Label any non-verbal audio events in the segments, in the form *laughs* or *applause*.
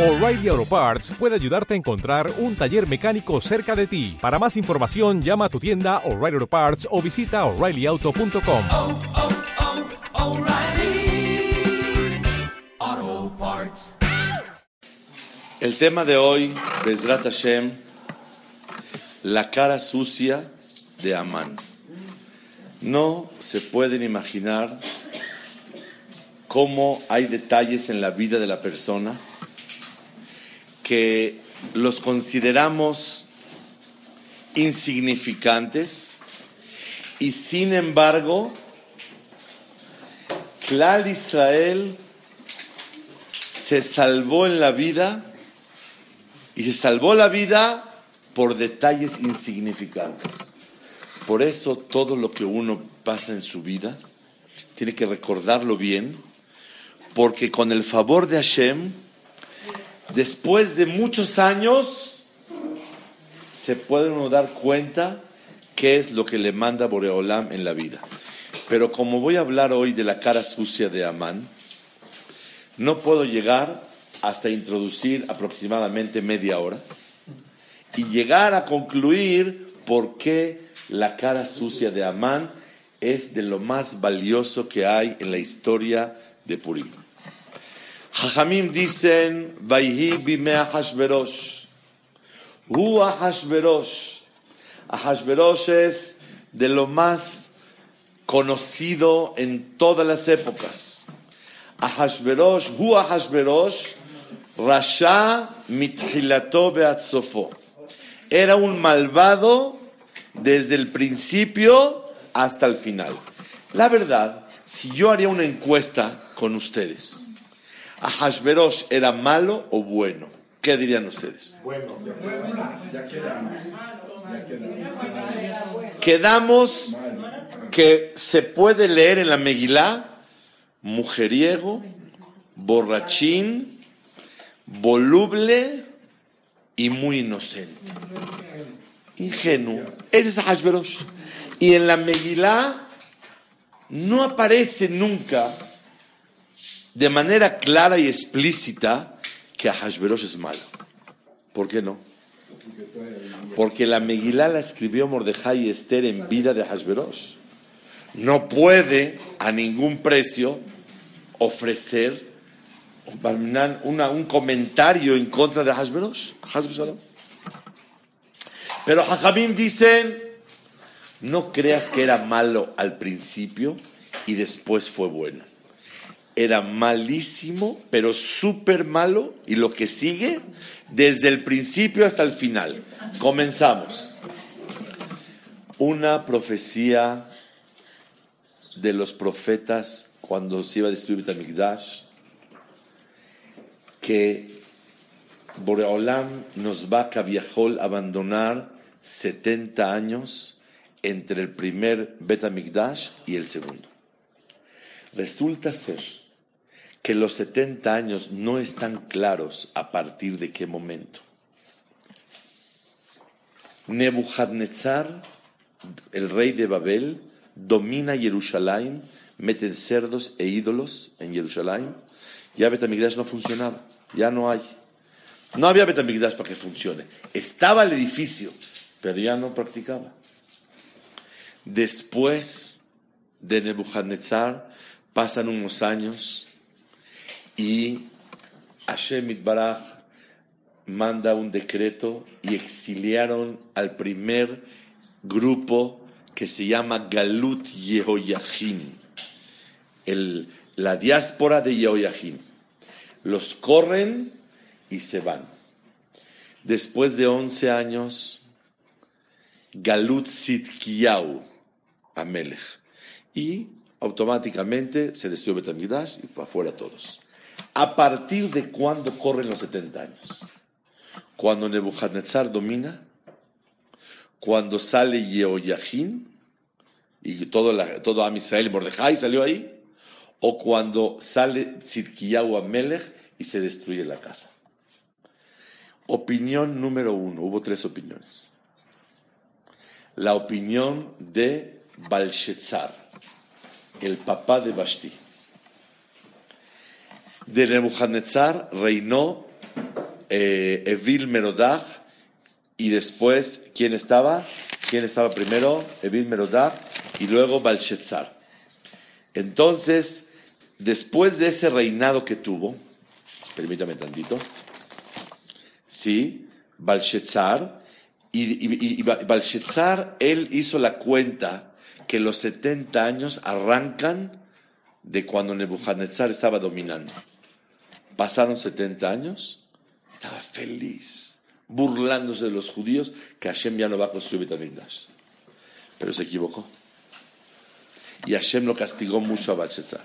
O'Reilly Auto Parts puede ayudarte a encontrar un taller mecánico cerca de ti. Para más información, llama a tu tienda O'Reilly Auto Parts o visita oreillyauto.com. oh, oh, Parts. El tema de hoy, Bezrat Hashem, la cara sucia de Amán. No se pueden imaginar cómo hay detalles en la vida de la persona que los consideramos insignificantes y sin embargo, Clal Israel se salvó en la vida y se salvó la vida por detalles insignificantes. Por eso todo lo que uno pasa en su vida tiene que recordarlo bien, porque con el favor de Hashem, después de muchos años, se puede uno dar cuenta qué es lo que le manda Boreolam en la vida. Pero como voy a hablar hoy de la cara sucia de Amán, no puedo llegar hasta introducir aproximadamente media hora y llegar a concluir por qué la cara sucia de Amán es de lo más valioso que hay en la historia de Purim. Jajamim dicen, Vaihi bimea Hashverosh. Hu Hashverosh. Hashverosh es de lo más conocido en todas las épocas. Ahashverosh, Hu Ahashverosh, Rasha mithilato beatzofo. Era un malvado desde el principio hasta el final. La verdad, si yo haría una encuesta con ustedes, ¿Ahashverosh era malo o bueno? ¿Qué dirían ustedes? Quedamos que se puede leer en la Megilá mujeriego, borrachín, voluble y muy inocente. Ingenuo. Ese es Hashverosh. Y en la Megilá no aparece nunca de manera clara y explícita que Hashverosh es malo. ¿Por qué no? Porque la Megilá la escribió Mordejai y Esther en vida de Hashverosh. No puede a ningún precio ofrecer una- un comentario en contra de Hashverosh. Hashverosh. Pero Jajamim dicen, no creas que era malo al principio y después fue bueno. Era malísimo, pero súper malo, y lo que sigue, desde el principio hasta el final. Comenzamos. Una profecía de los profetas cuando se iba a destruir Betamigdash, que Boreolam nos va a Kaviahol abandonar 70 años entre el primer Betamigdash y el segundo. Resulta ser que los 70 años no están claros a partir de qué momento. Nebuchadnezzar, el rey de Babel, domina Jerusalén, meten cerdos e ídolos en Jerusalén. Ya Betamigdash no funcionaba, ya no hay. No había Betamigdash para que funcione. Estaba el edificio, pero ya no practicaba. Después de Nebuchadnezzar pasan unos años y Hashem Itbaraj manda un decreto y exiliaron al primer grupo que se llama Galut Yehoyahim, el- la diáspora de Yehoyahim. Los corren y se van. Después de 11 años, Galut Sitkiyahu, Amelech. Y automáticamente se destruyó Betamigdash y fue afuera todos. ¿A partir de cuándo corren los 70 años? Cuando Nebuchadnezzar domina, cuando sale Yehoyahim y todo, la, todo Am Israel, Mordejai salió ahí, o cuando sale Tzidkiyahu Amelech y se destruye la casa. Opinión número uno, hubo tres opiniones. La opinión de Balshazar, el papá de Vashti. De Nebuchadnezzar reinó eh, Evil Merodach y después, ¿quién estaba? ¿Quién estaba primero? Evil Merodach y luego Balshetzar. Entonces, después de ese reinado que tuvo, permítame tantito, sí, Balshetzar, y, y, él hizo la cuenta que los 70 años arrancan de cuando Nebuchadnezzar estaba dominando. Pasaron 70 años, estaba feliz, burlándose de los judíos, que Hashem ya no va a construir Betamigdash. Pero se equivocó. Y Hashem lo castigó mucho a Belshazzar.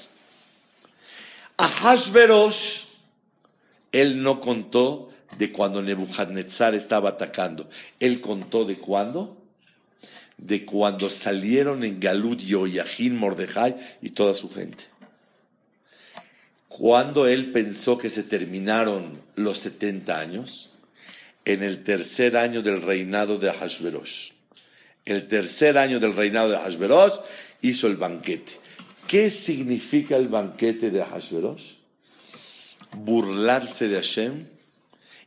A Hashverosh, él no contó de cuando Nebuchadnezzar estaba atacando. Él contó de cuándo? De cuando salieron en Galut Yoyajin, Mordejai y toda su gente. Cuando él pensó que se terminaron los 70 años, en el tercer año del reinado de Ahasverosh. El tercer año del reinado de Ahasverosh hizo el banquete. ¿Qué significa el banquete de Ahasverosh? Burlarse de Hashem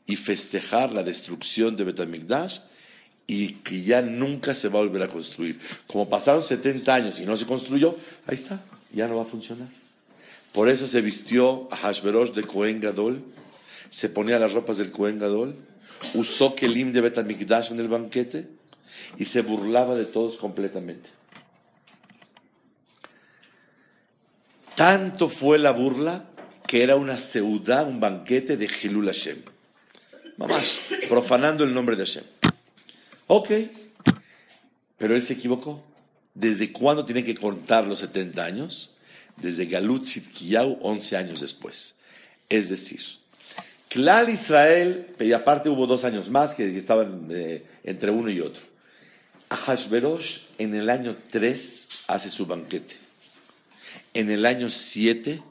y festejar la destrucción de Betamigdash y que ya nunca se va a volver a construir. Como pasaron 70 años y no se construyó, ahí está, ya no va a funcionar. Por eso se vistió a Hashverosh de Cohen Gadol, se ponía las ropas del Cohen Gadol, usó Kelim de Betamigdash en el banquete y se burlaba de todos completamente. Tanto fue la burla que era una seudá, un banquete de Hilul Hashem. Mamás, profanando el nombre de Hashem. Ok, pero él se equivocó. ¿Desde cuándo tiene que contar los 70 años? Desde Galut Sitkiyau, 11 años después. Es decir, Clal Israel, y aparte hubo dos años más que estaban eh, entre uno y otro. Ahashverosh en el año 3 hace su banquete. En el año 7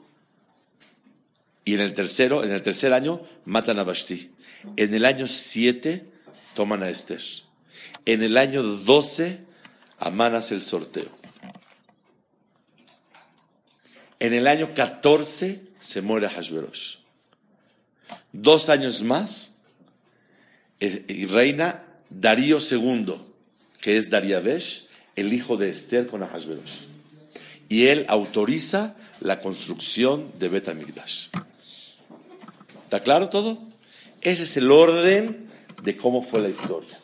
y en el tercero, en el tercer año matan a Vashti. En el año 7 toman a Esther. En el año 12 Amán el sorteo. En el año 14 se muere Hashverosh. Dos años más eh, y reina Darío II, que es Dariavesh, el hijo de Esther con Ahasverosh. Y él autoriza la construcción de Bet Amigdash. ¿Está claro todo? Ese es el orden de cómo fue la historia.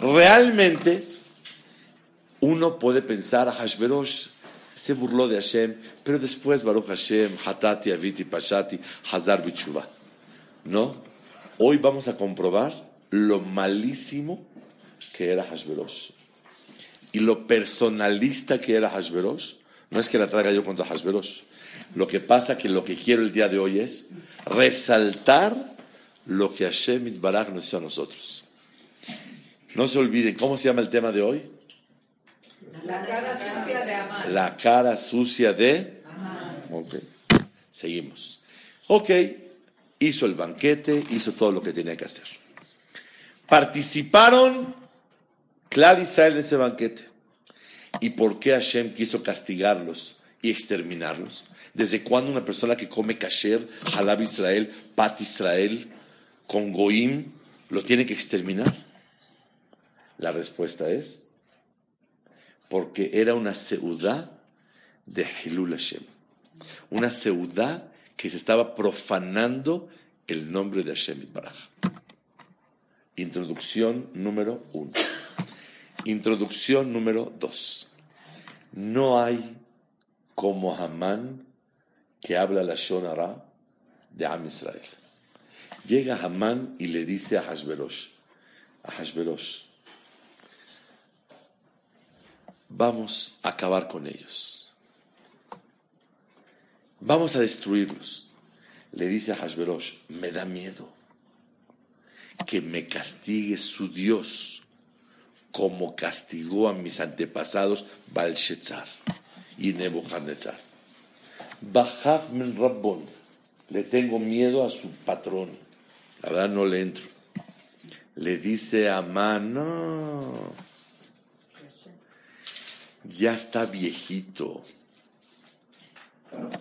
Realmente, uno puede pensar, Hashverosh se burló de Hashem, pero después Baruch Hashem, Hatati, Aviti, Pashati, Hazar Bichuba. No, hoy vamos a comprobar lo malísimo que era Hashverosh. Y lo personalista que era Hashverosh. No es que la traiga yo contra Hashverosh. Lo que pasa que lo que quiero el día de hoy es resaltar lo que Hashem Barak nos hizo a nosotros. No se olviden, ¿cómo se llama el tema de hoy? La cara sucia de Amán. La cara sucia de... Ok, seguimos. Ok, hizo el banquete, hizo todo lo que tenía que hacer. Participaron Clar Israel en ese banquete. ¿Y por qué Hashem quiso castigarlos y exterminarlos? ¿Desde cuándo una persona que come kasher, halab Israel, pat Israel, con goim, lo tiene que exterminar? La respuesta es porque era una seudá de Hilul Hashem. Una seudá que se estaba profanando el nombre de Hashem Baraj. Introducción número uno. Introducción número dos. No hay como Hamán que habla la Shonara de Am Israel. Llega Hamán y le dice a Hashverosh, a Hashverosh, vamos a acabar con ellos. Vamos a destruirlos. Le dice a Hashverosh, me da miedo que me castigue su Dios como castigó a mis antepasados Balshetzar y Nebuchadnezzar. Bajaf min Rabbon, le tengo miedo a su patrón. La verdad no le entro. Le dice a Amán, ya está viejito.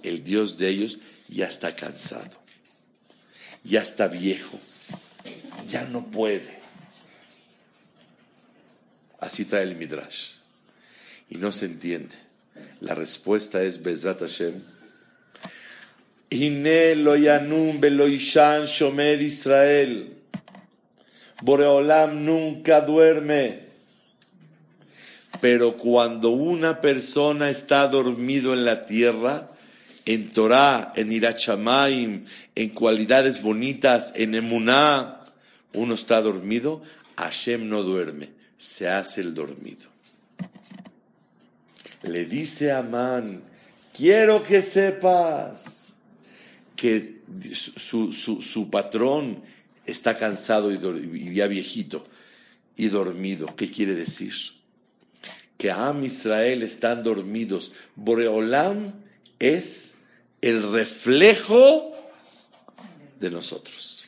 El Dios de ellos ya está cansado. Ya está viejo. ya no puede. Así trae el Midrash. Y no se entiende. La respuesta es Bezat Hashem. Hine lo yanum beloishan shomer Israel. Boreolam nunca duerme. Pero cuando una persona está dormido en la tierra, en Torah, en Irachamaim, en cualidades bonitas, en Emuná, uno está dormido, Hashem no duerme, se hace el dormido. Le dice a Amán, quiero que sepas que su, patrón está cansado y, ya viejito y dormido. ¿Qué quiere decir? Que Am Israel están dormidos. Boreolam es el reflejo de nosotros.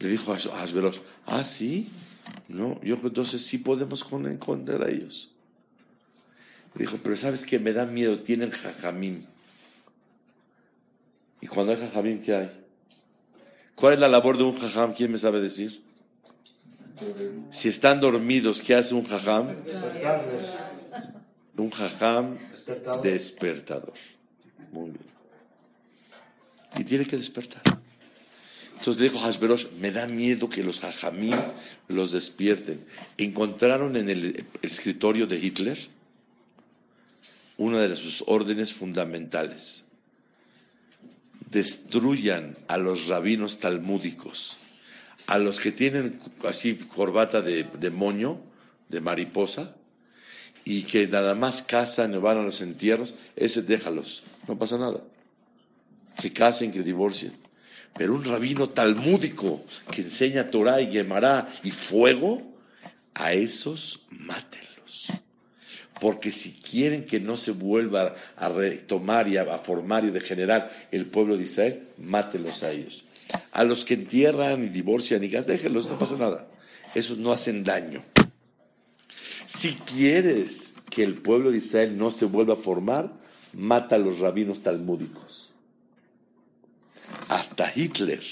Le dijo a Asberos, ah, sí, no, yo entonces sí podemos encontrar a ellos. Le dijo, pero sabes que me da miedo, tienen jajamín. Y cuando hay jajamín, ¿qué hay? ¿Cuál es la labor de un jajam? ¿Quién me sabe decir? Si están dormidos, ¿qué hace un jajam? Un jajam despertador. Muy bien. Y tiene que despertar. Entonces le dijo Hasberosh, me da miedo que los jajamim los despierten. Encontraron en el escritorio de Hitler una de sus órdenes fundamentales. Destruyan a los rabinos talmúdicos, a los que tienen así corbata de, de moño, de mariposa, y que nada más casan van a los entierros, ese déjalos, no pasa nada. Que casen, que divorcien. Pero un rabino talmúdico que enseña Torah y Gemara y fuego, a esos mátenlos. Porque si quieren que no se vuelva a retomar y a, formar y degenerar el pueblo de Israel, mátenlos a ellos. A los que entierran y divorcian y gas, déjenlos, no pasa nada. Esos no hacen daño. Si quieres que el pueblo de Israel no se vuelva a formar, mata a los rabinos talmúdicos. Hasta Hitler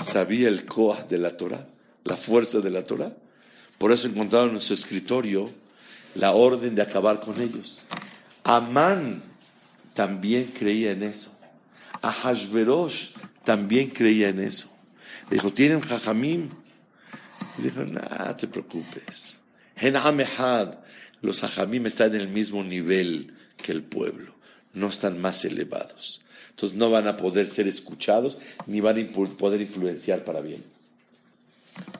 sabía el Koah de la Torah, la fuerza de la Torah. Por eso encontraron en su escritorio la orden de acabar con ellos. Amán también creía en eso. Ahashverosh también creía en eso. dijo, ¿tienen jajamim? Y dijo, no te preocupes. Los hajamim están en el mismo nivel que el pueblo, no están más elevados. Entonces no van a poder ser escuchados ni van a poder influenciar para bien.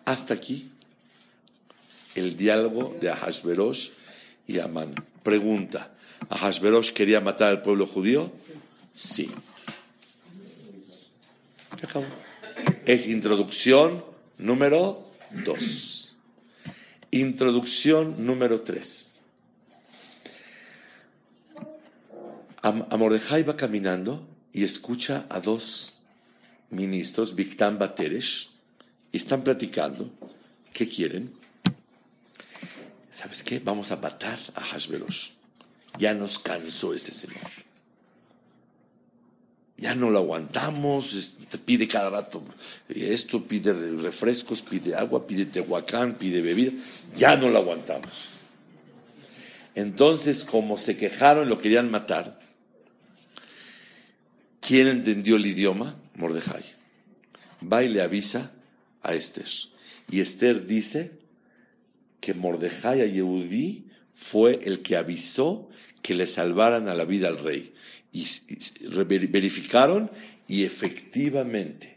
Hasta aquí el diálogo de Ahasverosh y Amán. Pregunta, ¿Ahasverosh quería matar al pueblo judío? Sí. Es introducción número dos. Introducción número 3. Amordejai va caminando y escucha a dos ministros, Bigtan Bateresh, y están platicando. ¿Qué quieren? ¿Sabes qué? Vamos a matar a Hashverosh. Ya nos cansó este señor ya no lo aguantamos, te pide cada rato esto, pide refrescos, pide agua, pide tehuacán, pide bebida, ya no lo aguantamos. Entonces, como se quejaron, lo querían matar, ¿quién entendió el idioma? Mordejai. Va y le avisa a Esther. Y Esther dice que Mordejai a Yehudí fue el que avisó que le salvaran a la vida al rey y verificaron y efectivamente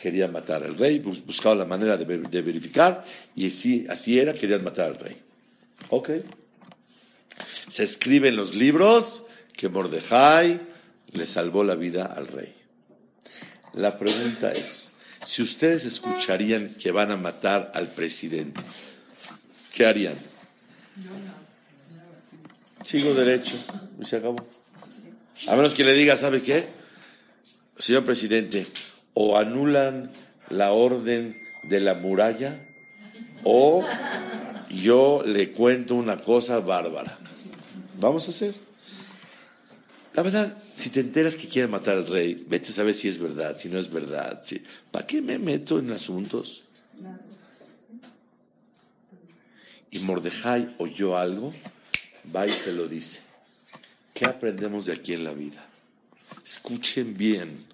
querían matar al rey, buscaban la manera de, verificar y así, así era, querían matar al rey. Ok. Se escribe en los libros que Mordejai le salvó la vida al rey. La pregunta es, si ustedes escucharían que van a matar al presidente, ¿qué harían? Sigo derecho y se acabó. A menos que le diga, ¿sabe qué? Señor presidente, o anulan la orden de la muralla o yo le cuento una cosa bárbara. Vamos a hacer. La verdad, Si te enteras que quiere matar al rey, vete a saber si es verdad, si no es verdad. si- ¿Para qué me meto en asuntos? Y Mordejai oyó algo, va y se lo dice. ¿Qué aprendemos de aquí en la vida? Escuchen bien.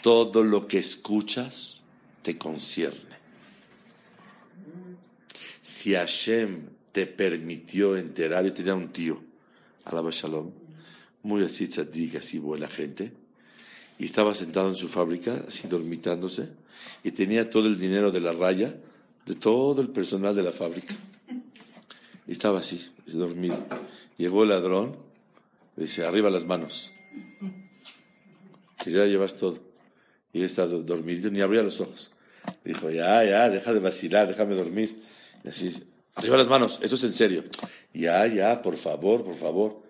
Todo lo que escuchas te concierne. Si Hashem te permitió enterar, yo tenía un tío, Alaba Shalom, muy así tzadik, así buena gente, y estaba sentado en su fábrica, así dormitándose, y tenía todo el dinero de la raya de todo el personal de la fábrica. Y estaba así, dormido. Llegó el ladrón, dice, arriba las manos. Que ya llevas todo. Y él está do- dormido, ni abría los ojos. Dijo, ya, ya, deja de vacilar, déjame dormir. Y así, arriba las manos, esto es en serio. Ya, ya, por favor, por favor.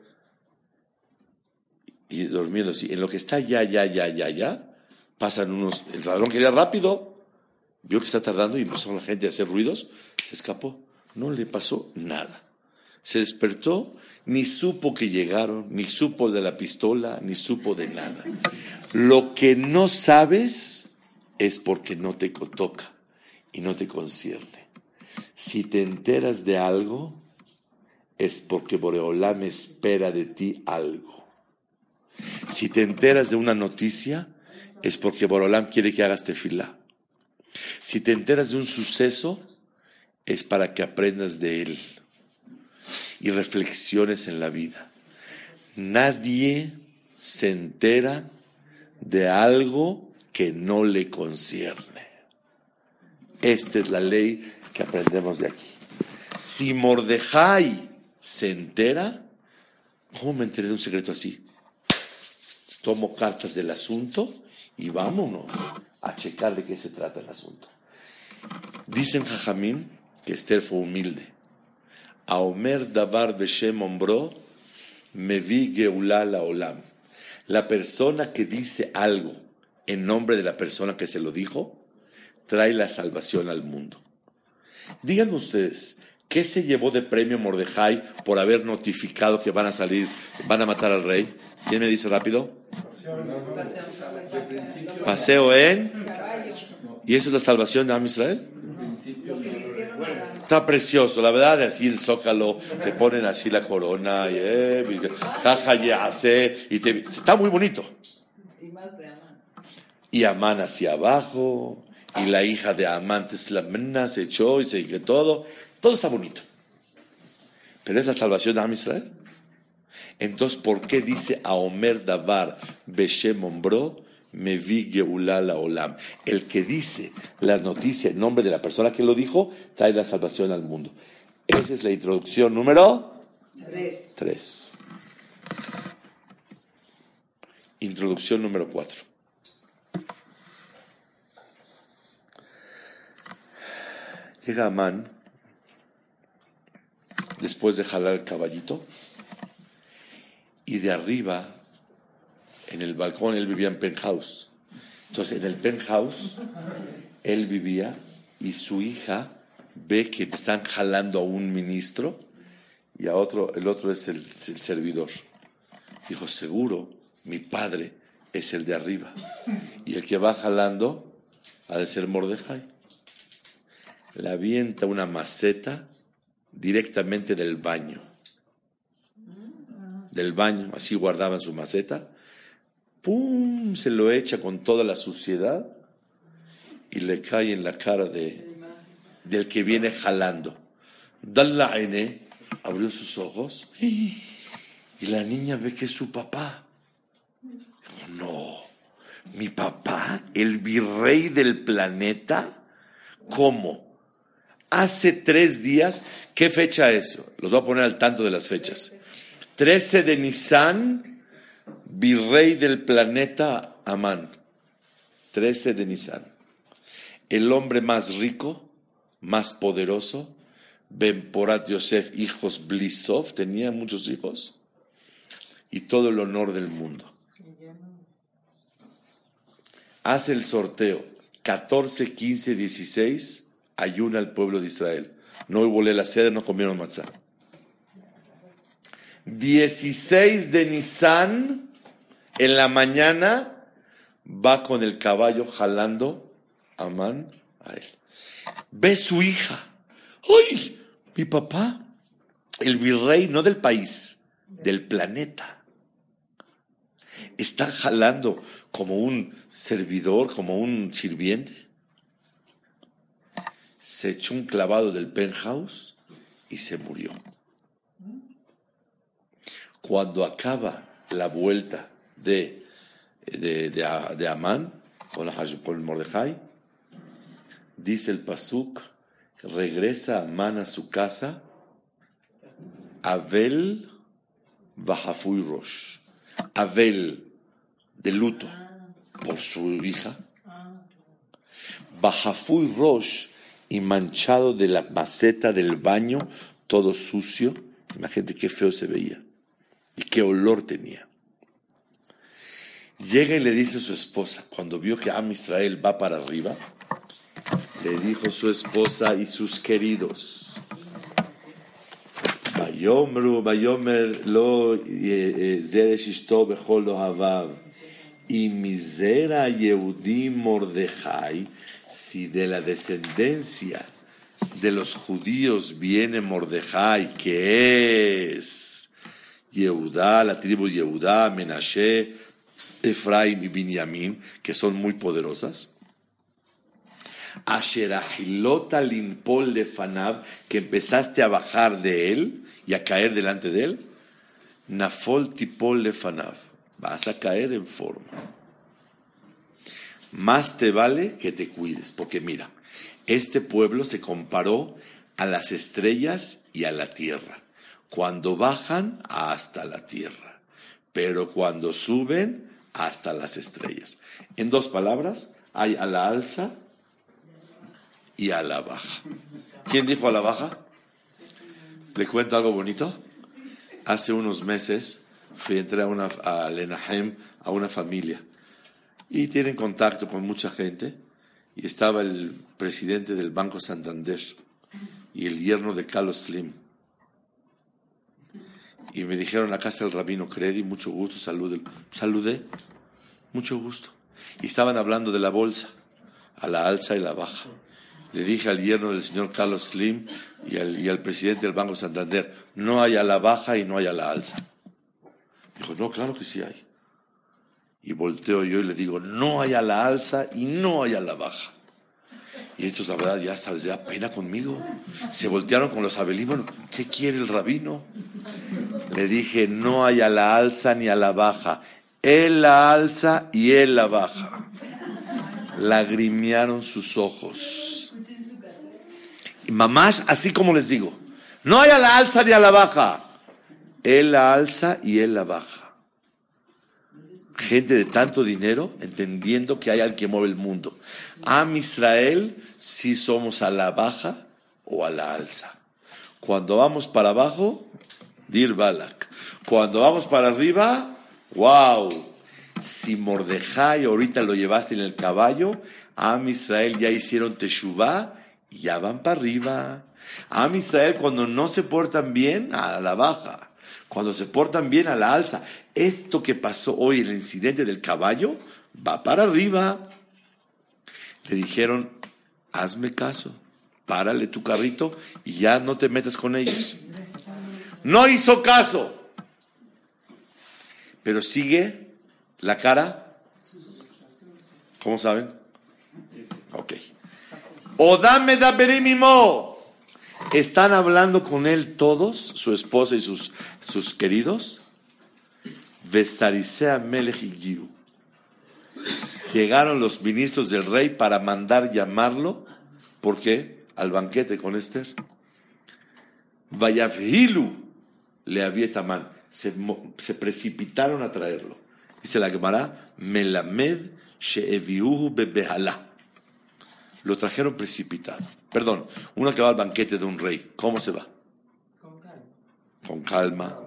Y durmiendo así. En lo que está ya, ya, ya, ya, ya, pasan unos. El ladrón quería rápido. Vio que está tardando y empezó la gente a hacer ruidos. Se escapó. No le pasó nada. Se despertó, ni supo que llegaron, ni supo de la pistola, ni supo de nada. Lo que no sabes es porque no te toca y no te concierne. Si te enteras de algo, es porque Boreolam espera de ti algo. Si te enteras de una noticia, es porque Boreolam quiere que hagas tefilá. Si te enteras de un suceso, es para que aprendas de él y reflexiones en la vida. Nadie se entera de algo que no le concierne. Esta es la ley que aprendemos de aquí. Si Mordejai se entera, ¿cómo me enteré de un secreto así? Tomo cartas del asunto y vámonos a checar de qué se trata el asunto. Dicen Jajamín que Esther fue humilde. A Omer Davar Beshem Ombro, me vi Geulah la Olam. La persona que dice algo en nombre de la persona que se lo dijo, trae la salvación al mundo. Díganme ustedes, ¿qué se llevó de premio Mordejai por haber notificado que van a salir, van a matar al rey? ¿Quién me dice rápido? Paseo en. ¿Y eso es la salvación de Am Israel? Está precioso, la verdad, así el zócalo, te ponen así la corona, y, eh, y hace, y te- está muy bonito. y más de Amán. Y Amán hacia abajo, y la hija de Amán Teslamena se echó y se que todo, todo está bonito. Pero es la salvación de Am Israel. Entonces, ¿por qué dice a Omer Davar Beshem Ombro me vi la Olam? El que dice la noticia en nombre de la persona que lo dijo, trae la salvación al mundo. Esa es la introducción número Tres. 3. Introducción número 4. Llega Amán, después de jalar el caballito, y de arriba, en el balcón, él vivía en penthouse. Entonces, en el penthouse, él vivía y su hija ve que están jalando a un ministro y a otro, el otro es el, el servidor. Dijo, seguro, mi padre es el de arriba. Y el que va jalando ha de ser Mordejai. Le avienta una maceta directamente del baño. Del baño, así guardaban su maceta. ¡Pum! Se lo echa con toda la suciedad y le cae en la cara de, del que viene jalando. Dalla N abrió sus ojos y la niña ve que es su papá. Dijo, no, mi papá, el virrey del planeta, ¿cómo? Hace tres días, ¿qué fecha es? Los voy a poner al tanto de las fechas. 13 de Nisan, virrey del planeta Amán. 13 de Nisan. El hombre más rico, más poderoso, Benporat Yosef, hijos Blisov, tenía muchos hijos, y todo el honor del mundo. Hace el sorteo, 14, 15, 16, ayuna al pueblo de Israel. No hubo la sede, no comieron matzah. 16 de Nisan, En la mañana va con el caballo jalando a a él. Ve su hija. ¡Ay! Mi papá, el virrey, no del país, del planeta. Está jalando como un servidor, como un sirviente. Se echó un clavado del penthouse y se murió. Cuando acaba la vuelta de, de, de, Amán con, con Mordejai, dice el Pasuk, regresa Amán a su casa, Abel Bajafui Rosh. Abel, de luto por su hija. Bajafui Rosh y manchado de la maceta del baño, todo sucio. Imagínate qué feo se veía y qué olor tenía. Llega y le dice a su esposa, cuando vio que Am Israel va para arriba, le dijo su esposa y sus queridos. Vayomer lo. Eh, eh, y misera Yehudí Mordejai, si de la descendencia de los judíos viene Mordejai, que es Yehudá, la tribu Yehudá, Menashe, Efraim y Binyamin, que son muy poderosas, Asherahilota limpol de Fanab, que empezaste a bajar de él y a caer delante de él, Nafol tipol Fanab, vas a caer en forma. Más te vale que te cuides, porque mira, este pueblo se comparó a las estrellas y a la tierra. Cuando bajan, hasta la tierra, pero cuando suben, hasta las estrellas. En dos palabras, hay a la alza y a la baja. ¿Quién dijo a la baja? ¿Le cuento algo bonito? Hace unos meses fui entré a, una, a Lenahem, a una familia, y tienen contacto con mucha gente, y estaba el presidente del Banco Santander y el yerno de Carlos Slim. Y me dijeron, acá está el rabino Credi, mucho gusto, salude. Saludé, mucho gusto. Y estaban hablando de la bolsa, a la alza y la baja. Le dije al yerno del señor Carlos Slim y al, y al presidente del Banco Santander, no hay a la baja y no hay a la alza. Dijo, no, claro que sí hay. Y volteo yo y le digo, no hay a la alza y no hay a la baja. Y estos, la verdad, ya hasta les da pena conmigo. Se voltearon con los abelímonos. ¿Qué quiere el rabino? Le dije, no hay a la alza ni a la baja. Él la alza y él la baja. Lagrimearon sus ojos. Y mamás, así como les digo, no hay a la alza ni a la baja. Él la alza y él la baja. Gente de tanto dinero entendiendo que hay alguien que mueve el mundo. Am Israel si somos a la baja o a la alza. Cuando vamos para abajo, Dir Balak. Cuando vamos para arriba, wow. Si Mordejai ahorita lo llevaste en el caballo, Am Israel ya hicieron Teshuvah y ya van para arriba. Am Israel cuando no se portan bien, a la baja. Cuando se portan bien, a la alza. Esto que pasó hoy, el incidente del caballo, va para arriba. Le dijeron, hazme caso, párale tu carrito y ya no te metas con ellos. No hizo caso. Pero sigue la cara. ¿Cómo saben? Ok. O dame da berimimo. ¿Están hablando con él todos, su esposa y sus, sus queridos? Vestarisea Melech Igiu. Llegaron los ministros del rey para mandar llamarlo. ¿Por qué? Al banquete con Esther. Vayavhilu le avietaman. Se, se precipitaron a traerlo. Dice la Gemara, Melamed she'eviuhu bebehalá. Lo trajeron precipitado. Perdón, uno que va al banquete de un rey, ¿cómo se va? Con calma,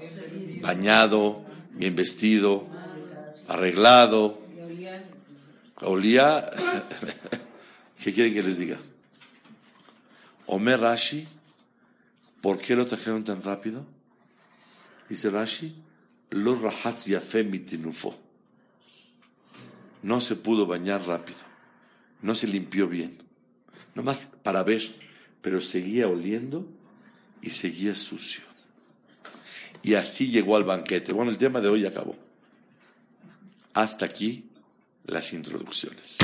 bañado, bien vestido, arreglado. Olía, *laughs* ¿qué quieren que les diga? Omer Rashi, ¿por qué lo trajeron tan rápido? Dice Rashi, lo rahatz yafe mitinufo. no se pudo bañar rápido, no se limpió bien, nomás para ver, pero seguía oliendo y seguía sucio. Y así llegó al banquete. Bueno, el tema de hoy acabó. Hasta aquí las introducciones.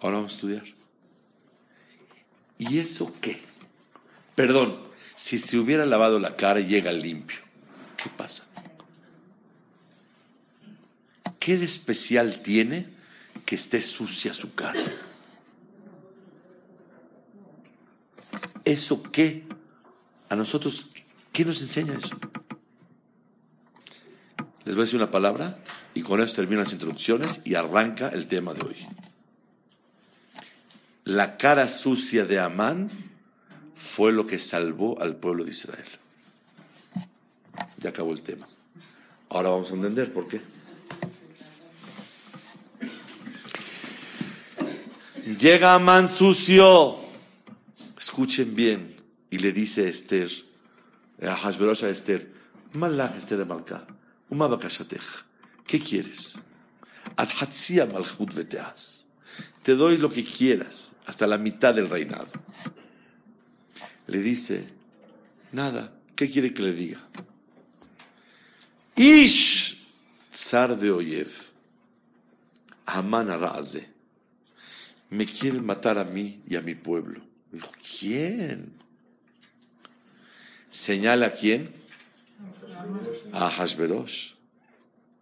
Ahora vamos a estudiar. ¿Y eso qué? Perdón, si se hubiera lavado la cara y llega limpio, ¿qué pasa? ¿Qué de especial tiene que esté sucia su cara? ¿Eso qué? A nosotros, ¿qué nos enseña eso? Les voy a decir una palabra y con eso termino las introducciones y arranca el tema de hoy. La cara sucia de Amán fue lo que salvó al pueblo de Israel. Ya acabó el tema. Ahora vamos a entender por qué. Llega Amán sucio. Escuchen bien. Y le dice a Esther, a Hashverosh a Esther, Malach Esther Malka, Uma. ¿Qué quieres? Adhatzia malchut veteas. Te doy lo que quieras, hasta la mitad del reinado. Le dice, nada, ¿qué quiere que le diga? Ish, zar de Oyev, Haman Araze, me quieren matar a mí y a mi pueblo. ¿Quién? Señala a quién? A Hashverosh.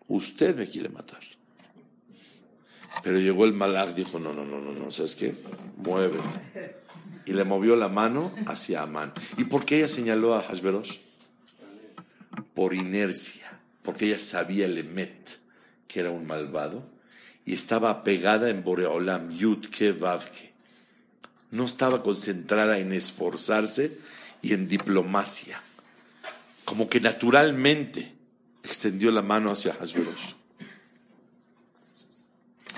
Usted me quiere matar. Pero llegó el malak, dijo, no, no, no, no, no, ¿sabes qué? Mueve. Y le movió la mano hacia Amán. ¿Y por qué ella señaló a Hashverosh? Por inercia, porque ella sabía el Emet, que era un malvado, y estaba apegada en Boreolam, Yudke Vavke. No estaba concentrada en esforzarse y en diplomacia. Como que naturalmente extendió la mano hacia Hashverosh.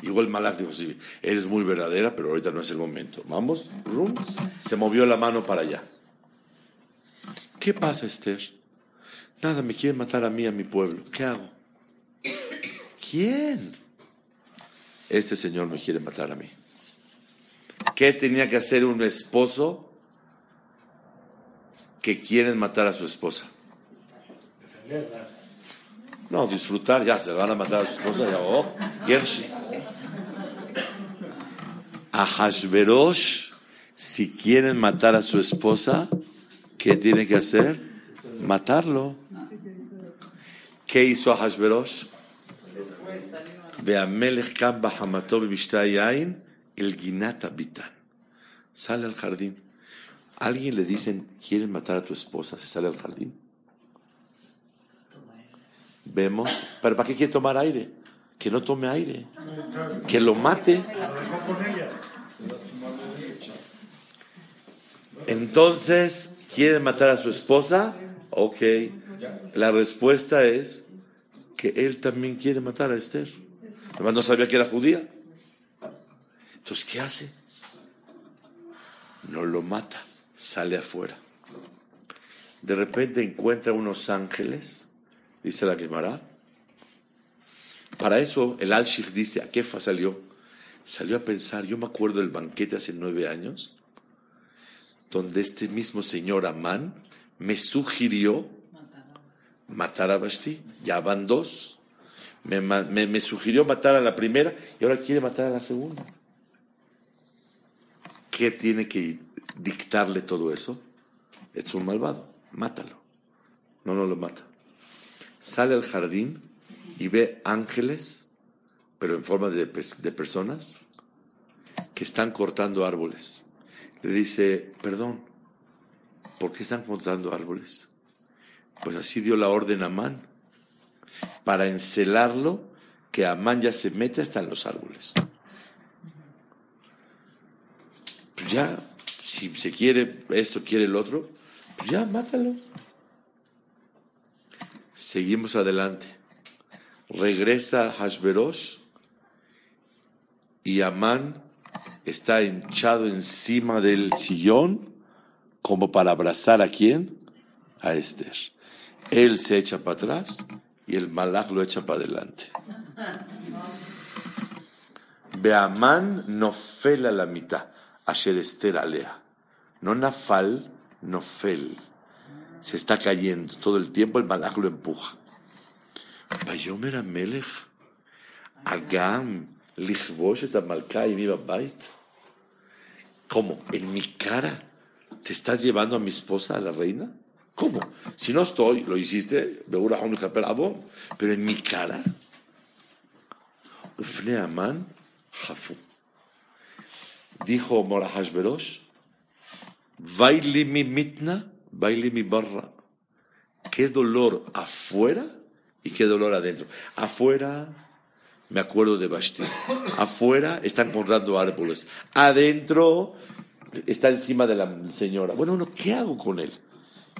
Igual Malak dijo, sí, eres muy verdadera, pero ahorita no es el momento. Vamos, rum, se movió la mano para allá. ¿Qué pasa, Esther? Nada, me quieren matar a mí, a mi pueblo. ¿Qué hago? ¿Quién? Este señor me quiere matar a mí. ¿Qué tenía que hacer un esposo que quieren matar a su esposa? No, disfrutar, ya, se van a matar a su esposa, ya, oh, Gershi. A Hashverosh, si quieren matar a su esposa, ¿qué tiene que hacer? Matarlo. ¿Qué hizo a Hashverosh? Ve'amelech kam bahamato b'mishtai yain, el ginata bitan. Sale al jardín. Alguien le dicen, ¿quieren matar a tu esposa? ¿Se sale al jardín? Vemos. ¿Pero para qué quiere tomar aire? Que no tome aire. Que lo mate. Entonces, ¿quiere matar a su esposa? Ok. La respuesta es que él también quiere matar a Esther. Además no sabía que era judía. Entonces, ¿qué hace? No lo mata, sale afuera. De repente encuentra unos ángeles, dice la quemará. Para eso el Al-Shikh dice, ¿a qué fa salió? Salió a pensar, yo me acuerdo del banquete hace nueve años, donde este mismo señor Amán me sugirió matar a Vashti. Ya van dos. Me, me- me sugirió matar a la primera y ahora quiere matar a la segunda. ¿Qué tiene que dictarle todo eso? Es un malvado. Mátalo. No, no lo mata. Sale al jardín y ve ángeles, pero en forma de, pers- de personas, que están cortando árboles. Le dice, perdón, ¿por qué están cortando árboles? Pues así dio la orden a Amán, para encelarlo, que Amán ya se mete hasta en los árboles. Pues ya, si se quiere esto, quiere el otro, pues ya, mátalo. Seguimos adelante. Regresa Hashverosh y Amán está hinchado encima del sillón como para abrazar a quién? A Esther. Él se echa para atrás y el malach lo echa para adelante. Beamán nofel a la mitad, asher ester alea. No nafal, nofel. Se está cayendo todo el tiempo, el malaj lo empuja. Vayomer Amelech, Agam, lichbosh amalkai mi bait. ¿Cómo? ¿En mi cara te estás llevando a mi esposa, a la reina? ¿Cómo? Si no estoy, lo hiciste, pero en mi cara. Ufne Aman. Dijo Mora Hashverosh, baile mi mitna, baile mi barra. Qué dolor afuera y qué dolor adentro. Afuera me acuerdo de Basti. Afuera están encontrando árboles. Adentro está encima de la señora. Bueno, ¿qué hago con él?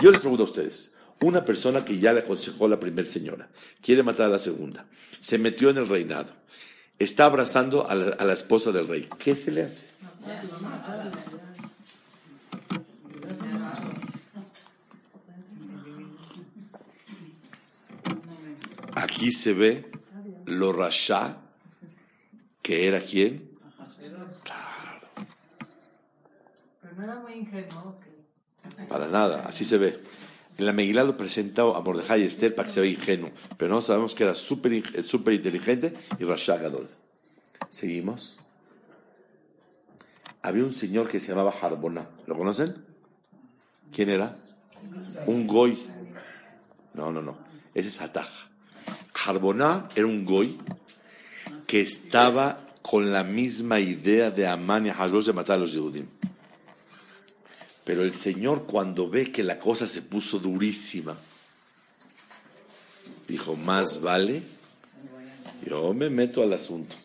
Yo les pregunto a ustedes. Una persona que ya le aconsejó a la primera señora, quiere matar a la segunda, se metió en el reinado, está abrazando a la, a la esposa del rey. ¿Qué se le hace? Aquí se ve lo rasha que era quién. Claro. Para nada, así se ve. En la Megilá lo presentó a Mordejai Esther para que se vea ingenuo, pero no sabemos que era súper in- súper inteligente y Rasha Gadol. Seguimos. Había un señor que se llamaba Harbona. ¿Lo conocen? ¿Quién era? Un goy. No, no, no. Ese es Hataj. Harbona era un goy que estaba con la misma idea de Amán y Hashlosh de matar a los Yehudim. Pero el Señor cuando ve que la cosa se puso durísima, dijo, más vale, yo me meto al asunto.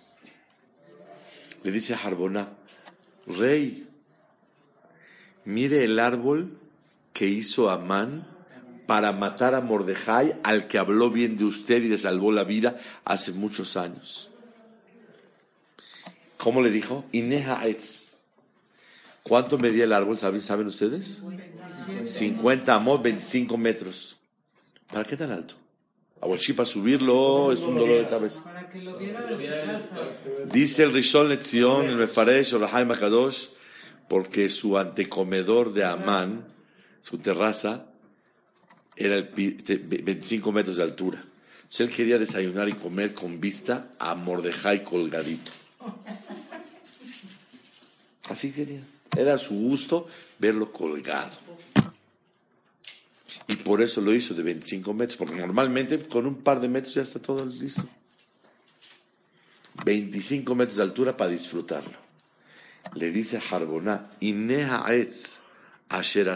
Le dice a Harbona, rey, mire el árbol que hizo Amán para matar a Mordejai, al que habló bien de usted y le salvó la vida hace muchos años. ¿Cómo le dijo? Ineja etz. ¿Cuánto medía el árbol? ¿Saben, ¿saben ustedes? 50 amot, 25 metros. ¿Para qué tan alto? A Bolshi para subirlo es un dolor de cabeza. Dice el Rishon Lezion, el Mefaresh, Orahaim Makadosh, porque su antecomedor de Amán, su terraza, era el pi- te- 25 metros de altura. Entonces él quería desayunar y comer con vista a Mordejai colgadito. Así quería. Era su gusto verlo colgado. Y por eso lo hizo de 25 metros, porque normalmente con un par de metros ya está todo listo. 25 metros de altura para disfrutarlo. Le dice Harboná, Ineha etz, asher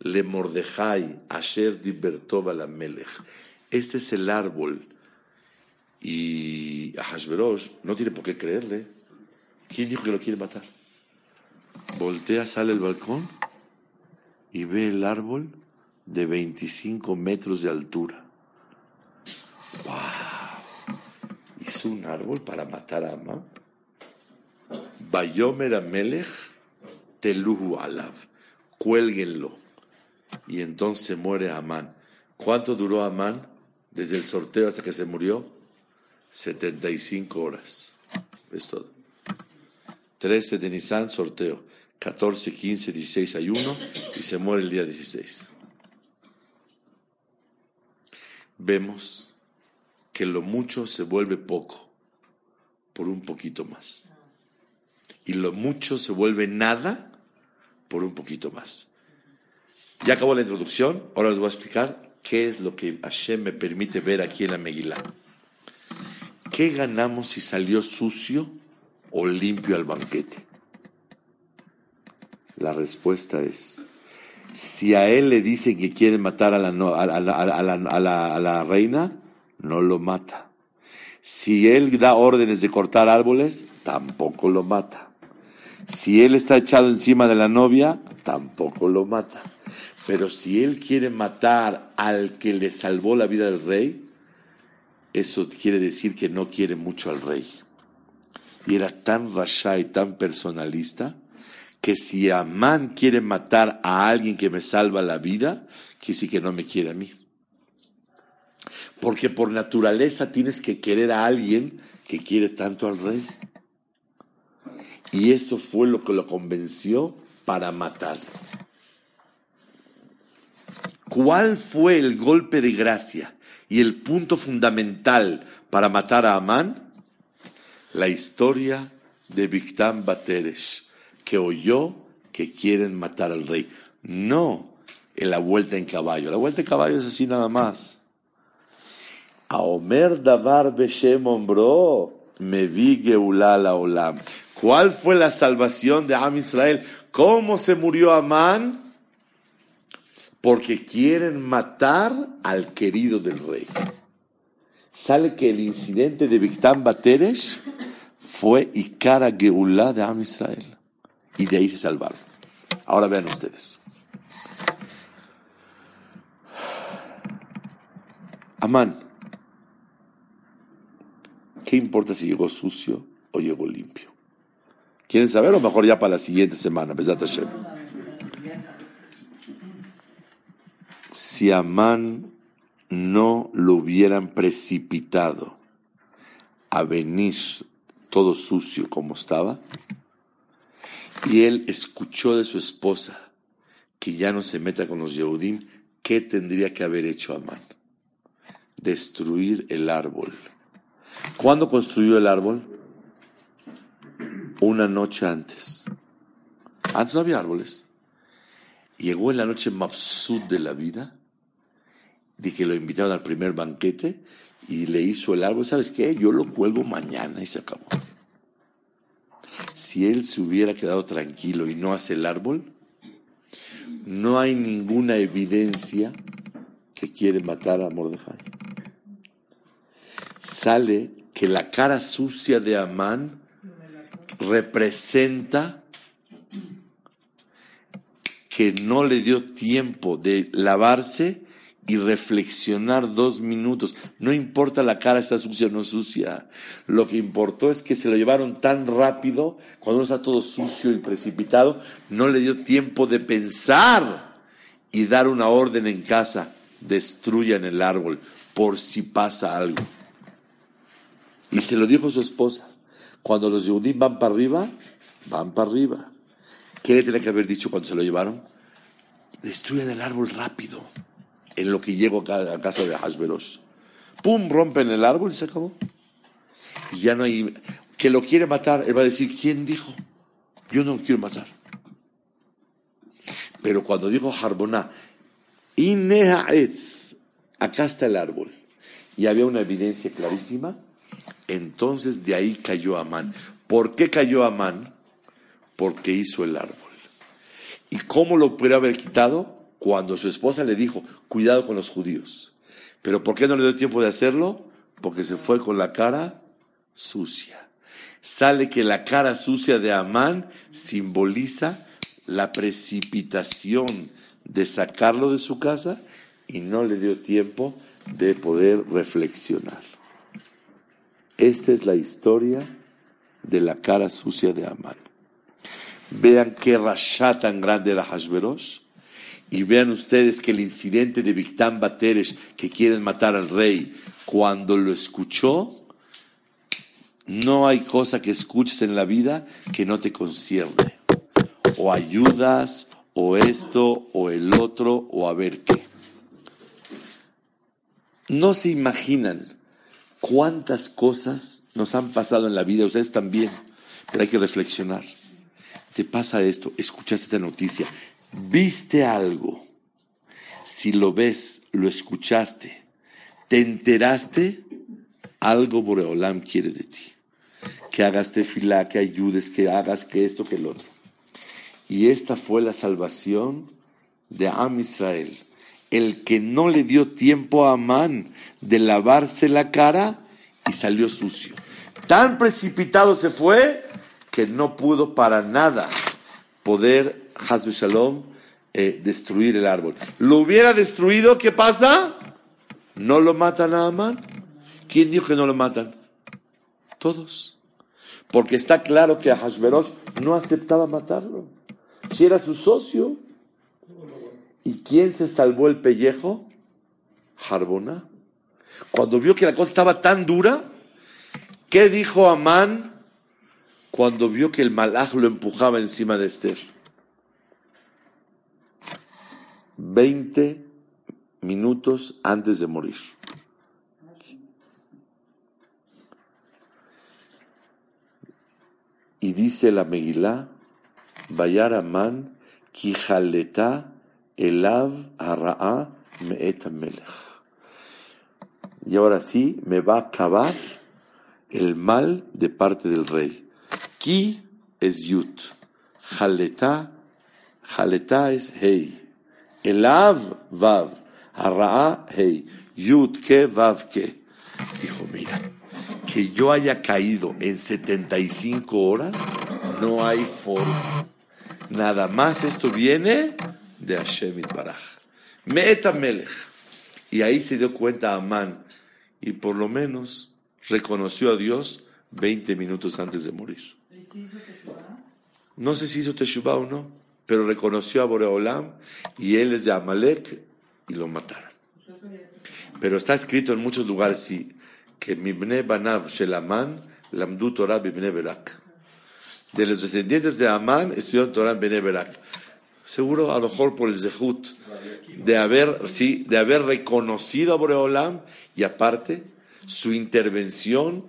le Mordejai, asher dibertova la melech. Este es el árbol. Y a Hashverosh no tiene por qué creerle. ¿Quién dijo que lo quiere matar? Voltea, sale al balcón y ve el árbol de 25 metros de altura. hizo un árbol para matar a Amán. Bayomer Amelech Teluhu Alav. Cuélguenlo. Y entonces muere Amán. ¿Cuánto duró Amán? Desde el sorteo hasta que se murió. 75 horas. Es todo. 13 de Nisan, sorteo. 14, 15, 16 ayuno y se muere el día 16. Vemos que lo mucho se vuelve poco por un poquito más. Y lo mucho se vuelve nada por un poquito más. Ya acabó la introducción, ahora les voy a explicar qué es lo que Hashem me permite ver aquí en la Megilá. ¿Qué ganamos si salió sucio o limpio al banquete? La respuesta es, si a él le dicen que quiere matar a la, a la- a la- a la reina, no lo mata. Si él da órdenes de cortar árboles, tampoco lo mata. Si él está echado encima de la novia, tampoco lo mata. Pero si él quiere matar al que le salvó la vida del rey, eso quiere decir que no quiere mucho al rey. Y era tan rasha y tan personalista que si Amán quiere matar a alguien que me salva la vida, quiere decir que no me quiere a mí. Porque por naturaleza tienes que querer a alguien que quiere tanto al rey. Y eso fue lo que lo convenció para matarlo. ¿Cuál fue el golpe de gracia y el punto fundamental para matar a Amán? La historia de Bictán Bateres, que oyó que quieren matar al rey. No en la vuelta en caballo. La vuelta en caballo es así nada más. A Omer Davar Beshem me vi Geulala Olam. ¿Cuál fue la salvación de Am Israel? ¿Cómo se murió Amán? Porque quieren matar al querido del rey. Sale que el incidente de Bictán Bateres fue Ikara Geulá de Am Israel. Y de ahí se salvaron. Ahora vean ustedes. Amán, ¿qué importa si llegó sucio o llegó limpio? ¿Quieren saber o mejor ya para la siguiente semana? Besat Hashem. Si Amán no lo hubieran precipitado a venir todo sucio como estaba, y él escuchó de su esposa que ya no se meta con los Yehudim, ¿qué tendría que haber hecho Amán? Destruir el árbol. ¿Cuándo construyó el árbol? Una noche antes. Antes no había árboles. Llegó en la noche mabsud de la vida, de que lo invitaron al primer banquete y le hizo el árbol. ¿Sabes qué? Yo lo cuelgo mañana y se acabó. Si él se hubiera quedado tranquilo y no hace el árbol, no hay ninguna evidencia que quiere matar a Mordejai. Sale que la cara sucia de Amán representa que no le dio tiempo de lavarse y reflexionar dos minutos. No importa la cara está sucia o no sucia. Lo que importó es que se lo llevaron tan rápido, cuando uno está todo sucio y precipitado, no le dio tiempo de pensar y dar una orden en casa. Destruyan el árbol por si pasa algo. Y se lo dijo su esposa. Cuando los Yehudim van para arriba, van para arriba. ¿Qué le tenía que haber dicho cuando se lo llevaron? Destruyan el árbol rápido en lo que llego a casa de Hasberos. Pum, rompen el árbol y se acabó. Y ya no hay. Que lo quiere matar, él va a decir: ¿Quién dijo? Yo no quiero matar. Pero cuando dijo Harboná, Etz, acá está el árbol, y había una evidencia clarísima, entonces de ahí cayó Amán. ¿Por qué cayó Amán? Porque hizo el árbol. ¿Y cómo lo puede haber quitado? Cuando su esposa le dijo, cuidado con los judíos. ¿Pero por qué no le dio tiempo de hacerlo? Porque se fue con la cara sucia. Sale que la cara sucia de Amán simboliza la precipitación de sacarlo de su casa y no le dio tiempo de poder reflexionar. Esta es la historia de la cara sucia de Amán. Vean qué rasha tan grande era Hashverosh. Y vean ustedes que el incidente de Victán Bateres, que quieren matar al rey, cuando lo escuchó, no hay cosa que escuches en la vida que no te concierne. O ayudas, o esto, o el otro, o a ver qué. No se imaginan cuántas cosas nos han pasado en la vida, ustedes también, pero hay que reflexionar. Te pasa esto, escuchaste esta noticia, viste algo, si lo ves, lo escuchaste, te enteraste, algo Boreolam quiere de ti. Que hagas tefilá, que ayudes, que hagas que esto, que lo otro. Y esta fue la salvación de Am Israel. El que no le dio tiempo a Amán de lavarse la cara y salió sucio. Tan precipitado se fue que no pudo para nada poder, Hasbe Shalom, eh, destruir el árbol. ¿Lo hubiera destruido? ¿Qué pasa? ¿No lo matan a Amán? ¿Quién dijo que no lo matan? Todos. Porque está claro que Hashverosh no aceptaba matarlo. Si era su socio. ¿Y quién se salvó el pellejo? Harbona. Cuando vio que la cosa estaba tan dura, ¿qué dijo Amán cuando vio que el malaj lo empujaba encima de Esther? Veinte minutos antes de morir. Y dice la Megilá, Bayar Amán, Kijaleta Elav Ara'a Me'et Melech. Y ahora sí me va a acabar el mal de parte del rey. Ki es Yut. Jaleta, Jaleta es Hei. Elav Vav. Ara'a Hei. Yut que Vav que. Dijo, mira, que yo haya caído en 75 horas, no hay forma. Nada más esto viene de Hashem Baraj. Meeta Melech. Y ahí se dio cuenta Amán y por lo menos reconoció a Dios 20 minutos antes de morir. ¿Y si hizo Teshuvah? No sé si hizo Teshuvah o no, pero reconoció a Boreolam y él es de Amalek y lo mataron. Pero está escrito en muchos lugares sí, que Mibne Banav Shelaman Lamdu Torah Bibne Berak. De los descendientes de Amán estudiaron Torah en Bene Berak. Seguro a lo mejor por el Zehut de haber, sí, de haber reconocido a Boreolam y aparte su intervención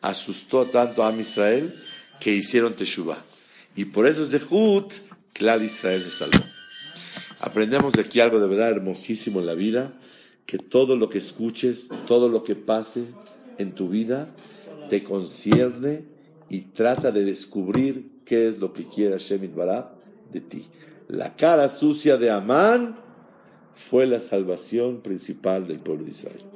asustó tanto a Am Israel que hicieron Teshuvah. Y por eso Zehut, claro, Israel se salvó. Aprendemos de aquí algo de verdad hermosísimo en la vida, que todo lo que escuches, todo lo que pase en tu vida, te concierne y trata de descubrir qué es lo que quiere Hashem Baraj de ti. La cara sucia de Amán fue la salvación principal del pueblo de Israel.